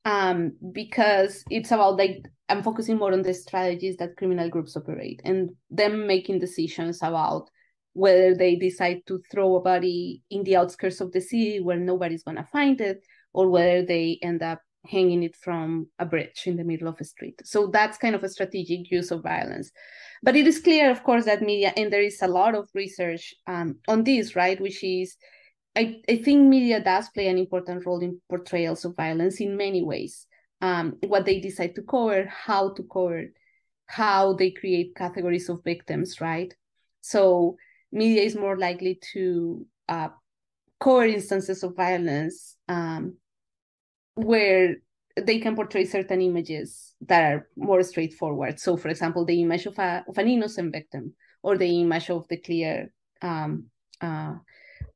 um, because it's about like I'm focusing more on the strategies that criminal groups operate and them making decisions about whether they decide to throw a body in the outskirts of the city where nobody's gonna find it, or whether they end up hanging it from a bridge in the middle of a street. So that's kind of a strategic use of violence. But it is clear, of course, that media, and there is a lot of research um, on this, right, which is I, I think media does play an important role in portrayals of violence in many ways. Um, what they decide to cover, how to cover, how they create categories of victims, right? So media is more likely to uh, cover instances of violence um, where they can portray certain images that are more straightforward. So, for example, the image of, a, of an innocent victim or the image of the clear um, uh,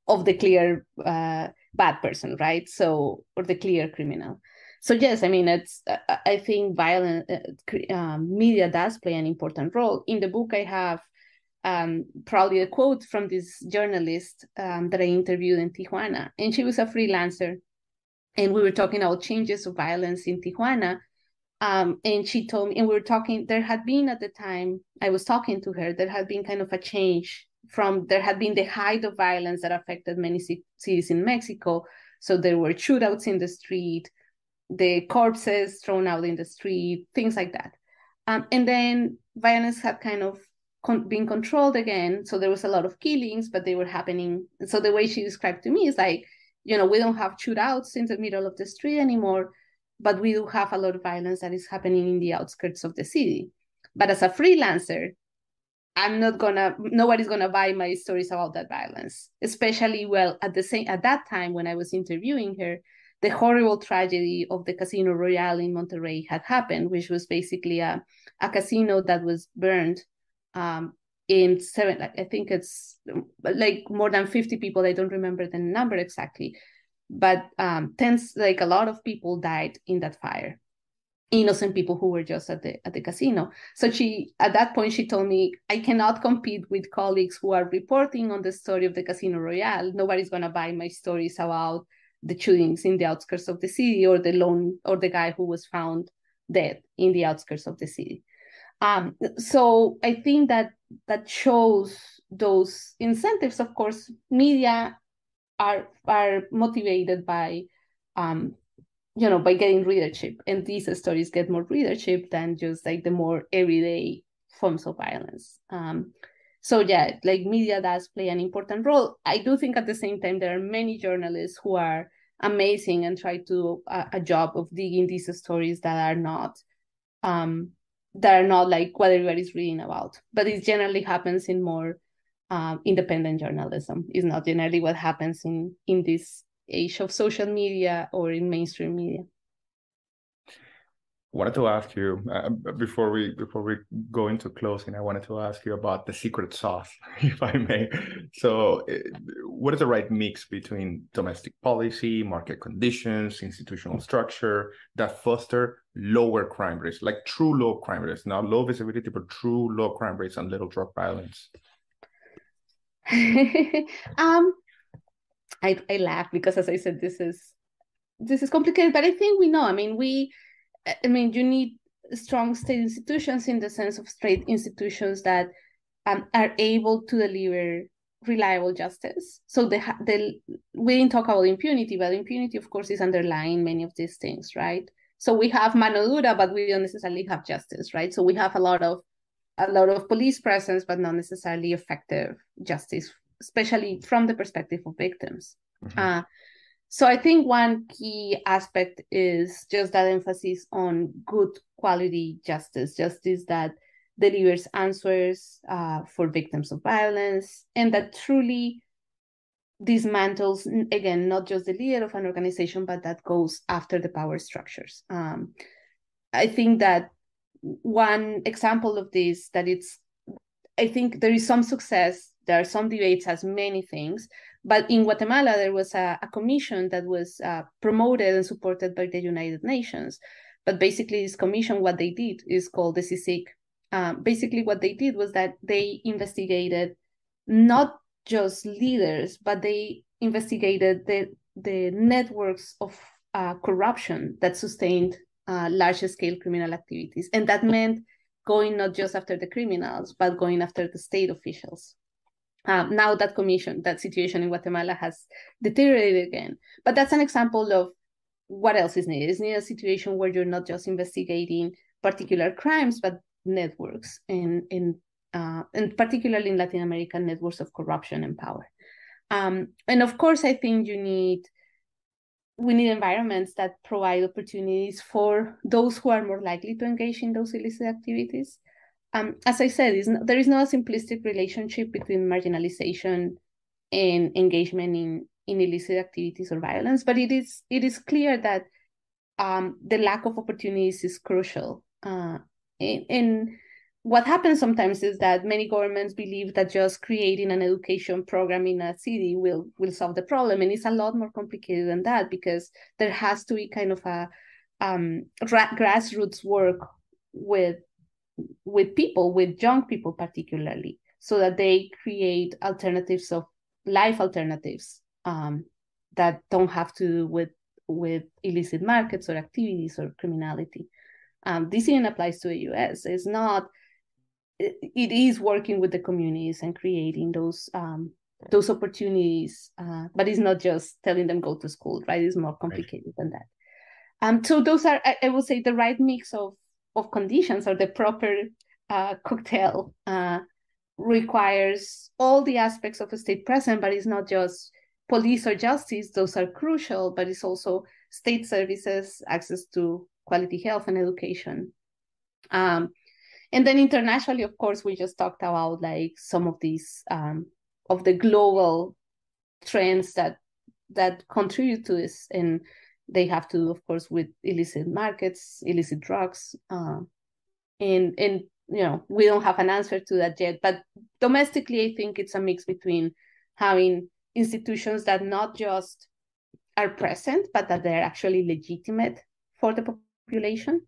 of the clear uh, bad person, right? So or the clear criminal. So yes, I mean it's. I think violent uh, um, media does play an important role. In the book, I have um, probably a quote from this journalist um, that I interviewed in Tijuana, and she was a freelancer, and we were talking about changes of violence in Tijuana. Um, and she told me, and we were talking. There had been at the time I was talking to her, there had been kind of a change from there had been the height of violence that affected many cities in Mexico. So there were shootouts in the street, the corpses thrown out in the street, things like that. Um, and then violence had kind of con- been controlled again. So there was a lot of killings, but they were happening. So the way she described to me is like, you know, we don't have shootouts in the middle of the street anymore, but we do have a lot of violence that is happening in the outskirts of the city. But as a freelancer, I'm not gonna nobody's gonna buy my stories about that violence. Especially well at the same at that time when I was interviewing her, the horrible tragedy of the Casino Royale in Monterrey had happened, which was basically a, a casino that was burned um, in seven, like, I think it's like more than 50 people. I don't remember the number exactly, but um, tens, like a lot of people died in that fire innocent people who were just at the at the casino. So she at that point she told me i cannot compete with colleagues who are reporting on the story of the casino royale. Nobody's going to buy my stories about the shootings in the outskirts of the city or the lone or the guy who was found dead in the outskirts of the city. Um, so i think that that shows those incentives. Of course media are are motivated by um, you know by getting readership. And these stories get more readership than just like the more everyday forms of violence. Um, so yeah like media does play an important role. I do think at the same time there are many journalists who are amazing and try to a, a job of digging these stories that are not um that are not like what everybody's reading about. But it generally happens in more um, independent journalism. Is not generally what happens in in this age of social media or in mainstream media? Wanted to ask you uh, before we before we go into closing i wanted to ask you about the secret sauce if i may. So uh, what is the right mix between domestic policy market conditions institutional structure that foster lower crime rates like true low crime rates? Not low visibility but true low crime rates and little drug violence. Um I, I laugh because as I said, this is this is complicated, but I think we know. I mean, we I mean, you need strong state institutions in the sense of state institutions that um, are able to deliver reliable justice. So the the we didn't talk about impunity, but impunity, of course, is underlying many of these things, right? So we have mano dura, but we don't necessarily have justice, right? So we have a lot of a lot of police presence, but not necessarily effective justice especially from the perspective of victims. Mm-hmm. Uh, so I think one key aspect is just that emphasis on good quality justice, justice that delivers answers uh, for victims of violence and that truly dismantles again not just the leader of an organization but that goes after the power structures um, i think that one example of this that it's i think there is some success there are some debates as many things, but in Guatemala there was a, a commission that was uh, promoted and supported by the United Nations. But basically, this commission, what they did is called the CICIG. Um, basically, what they did was that they investigated not just leaders, but they investigated the the networks of uh, corruption that sustained uh, large scale criminal activities, and that meant going not just after the criminals, but going after the state officials. Um, now that commission, that situation in Guatemala has deteriorated again. But that's an example of what else is needed. It's needed a situation where you're not just investigating particular crimes, but networks and in uh, and particularly in Latin American networks of corruption and power. Um, and of course, I think you need we need environments that provide opportunities for those who are more likely to engage in those illicit activities um, as I said, not, there is no simplistic relationship between marginalization and engagement in, in illicit activities or violence, but it is it is clear that um, the lack of opportunities is crucial. Uh, and, and, what happens sometimes is that many governments believe that just creating an education program in a city will will solve the problem and it's a lot more complicated than that because there has to be kind of a um, grassroots work with with people with young people particularly so that they create alternatives of life alternatives um, that don't have to do with with illicit markets or activities or criminality. Um, this even applies to the us it's not it is working with the communities and creating those um, those opportunities uh, but it's not just telling them go to school right? It's more complicated right. than that. Um, so those are I, I, would say the right mix of of conditions or the proper uh, cocktail uh, requires all the aspects of a state present but it's not just police or justice. Those are crucial but it's also state services access to quality health and education. Um, and then internationally of course we just talked about like some of these um, of the global trends that that contribute to this. And they have to do of course with illicit markets illicit drugs uh, and and you know we don't have an answer to that yet but domestically i think it's a mix between having institutions that not just are present but that they're actually legitimate for the population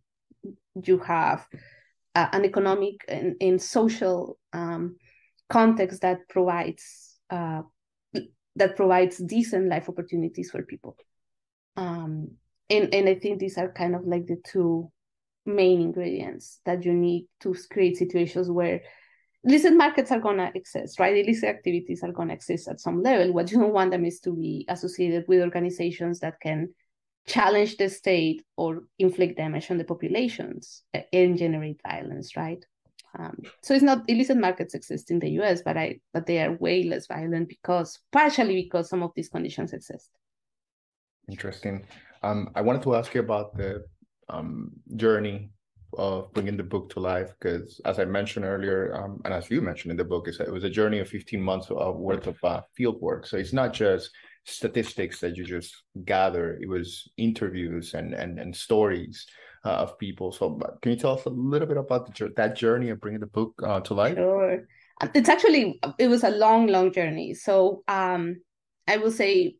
you have uh, an economic and, and social um, context that provides uh, that provides decent life opportunities for people. Um, and and I think these are kind of like the two main ingredients that you need to create situations where illicit markets are gonna exist, right? Illicit activities are gonna exist at some level. What you don't want them is to be associated with organizations that can challenge the state or inflict damage on the populations and generate violence, right? Um, so it's not illicit markets exist in the U.S., but I but they are way less violent because partially because some of these conditions exist. Interesting. Um, I wanted to ask you about the um, journey of bringing the book to life because, as I mentioned earlier, um, and as you mentioned in the book, it was a journey of 15 months of worth of uh, field work. So it's not just statistics that you just gather. It was interviews and and and stories uh, of people. So, can you tell us a little bit about the, that journey of bringing the book uh, to life? Sure. It's actually it was a long, long journey. So, um, I will say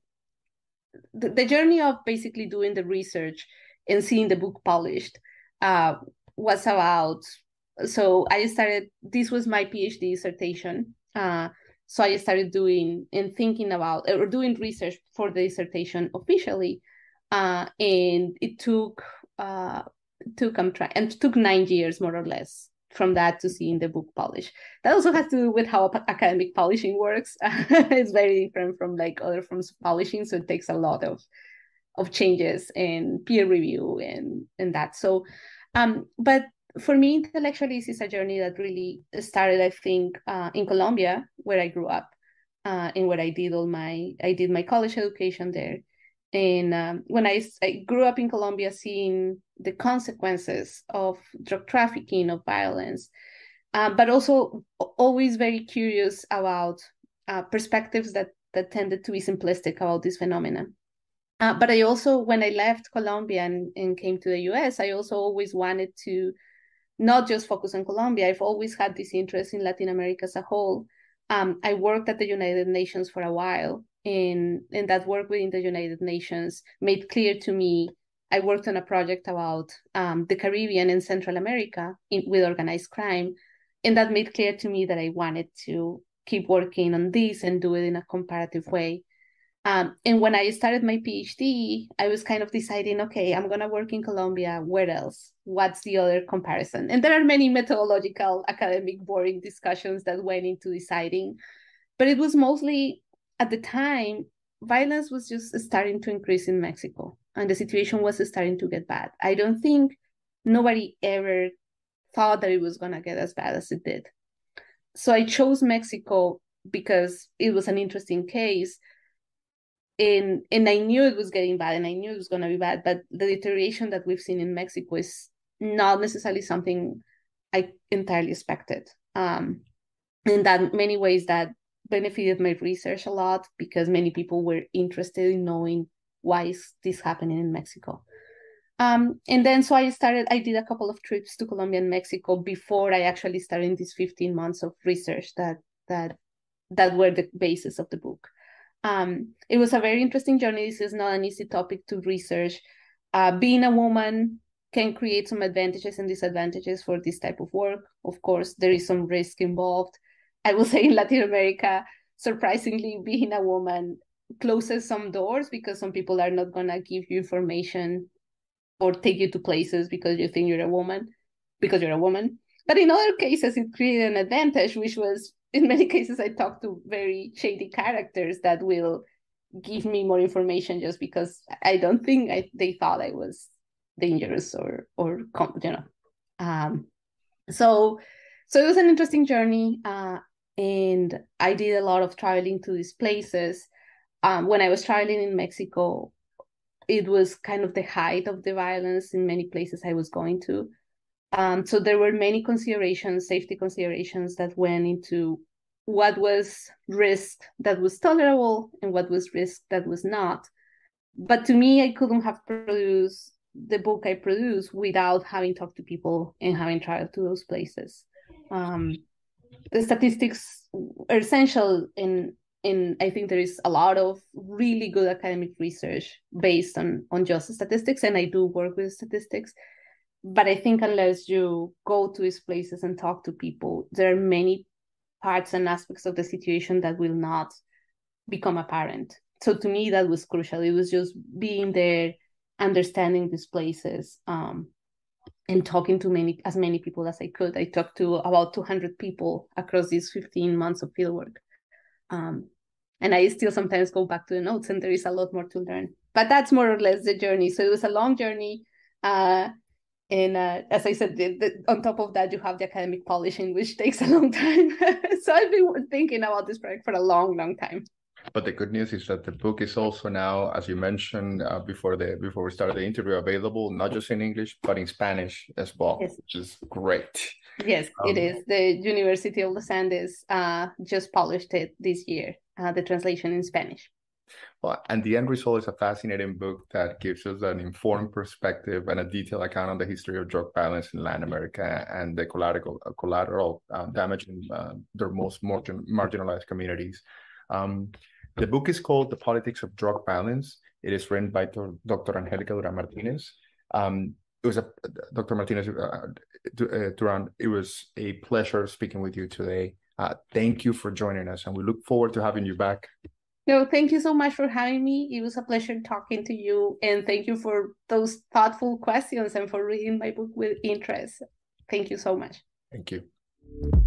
the, journey of basically doing the research and seeing the book published uh, was about. So I started. This was my PhD dissertation. Uh, so I started doing and thinking about or doing research for the dissertation officially, uh, and it took uh, took I'm trying and took nine years more or less from that to seeing the book published. That also has to do with how academic publishing works. it's very different from like other forms of publishing, so it takes a lot of of changes and peer review and and that. So, um, but for me, intellectually, this is a journey that really started, I think, uh, in Colombia, where I grew up, uh, and where I did all my I did my college education there. And um, when I, I grew up in Colombia, seeing the consequences of drug trafficking, of violence, uh, but also always very curious about uh, perspectives that that tended to be simplistic about this phenomenon. Uh, but I also, when I left Colombia and, and came to the US, I also always wanted to not just focus on Colombia. I've always had this interest in Latin America as a whole. Um, I worked at the United Nations for a while, and, and that work within the United Nations made clear to me. I worked on a project about um, the Caribbean and Central America in, with organized crime, and that made clear to me that I wanted to keep working on this and do it in a comparative way. Um, and when I started my PhD, I was kind of deciding, okay, I'm gonna work in Colombia. Where else? What's the other comparison? And there are many methodological, academic, boring discussions that went into deciding. But it was mostly at the time, violence was just starting to increase in Mexico, and the situation was starting to get bad. I don't think nobody ever thought that it was gonna get as bad as it did. So I chose Mexico because it was an interesting case and and I knew it was getting bad and I knew it was going to be bad but the deterioration that we've seen in Mexico is not necessarily something I entirely expected um in that many ways that benefited my research a lot because many people were interested in knowing why is this happening in Mexico Um, and then so I started, I did a couple of trips to Colombia and Mexico before I actually started these 15 months of research that that that were the basis of the book. Um, it was a very interesting journey. This is not an easy topic to research. Uh, being a woman can create some advantages and disadvantages for this type of work. Of course, there is some risk involved. I will say in Latin America, surprisingly, being a woman closes some doors because some people are not to give you information or take you to places because you think you're a woman, because you're a woman. But in other cases, it created an advantage, which was in many cases, I talked to very shady characters that will give me more information just because I don't think I, they thought I was dangerous or or you know. Um, so so it was an interesting journey, uh, and I did a lot of traveling to these places. Um, when I was traveling in Mexico, it was kind of the height of the violence in many places I was going to. Um, so there were many considerations, safety considerations that went into what was risk that was tolerable and what was risk that was not. But to me, I couldn't have produced the book I produced without having talked to people and having traveled to those places. Um, the statistics are essential in in I think there is a lot of really good academic research based on on just statistics, and I do work with statistics. But I think unless you go to these places and talk to people, there are many parts and aspects of the situation that will not become apparent. So to me, that was crucial. It was just being there, understanding these places, um, and talking to many as many people as I could. I talked to about 200 people across these 15 months of fieldwork. Um, and I still sometimes go back to the notes, and there is a lot more to learn. But that's more or less the journey. So it was a long journey. Uh, and uh, as I said, the, the, on top of that, you have the academic polishing, which takes a long time. so I've been thinking about this project for a long, long time. But the good news is that the book is also now, as you mentioned uh, before the before we started the interview, available not just in English but in Spanish as well, yes. which is great. Yes, um, it is. The University of Los Andes uh, just published it this year, uh, the translation in Spanish. Well, and the end result is a fascinating book that gives us an informed perspective and a detailed account on the history of drug violence in Latin America and the collateral uh, collateral uh, damage in uh, their most margin, marginalized communities. Um, the book is called The Politics of Drug Violence. It is written by Dr. Angelica Duran Martinez. Um, it was a Dr. Martinez uh, Duran. It was a pleasure speaking with you today. Uh, thank you for joining us, and we look forward to having you back no, thank you so much for having me. It was a pleasure talking to you. And thank you for those thoughtful questions and for reading my book with interest. Thank you so much. Thank you.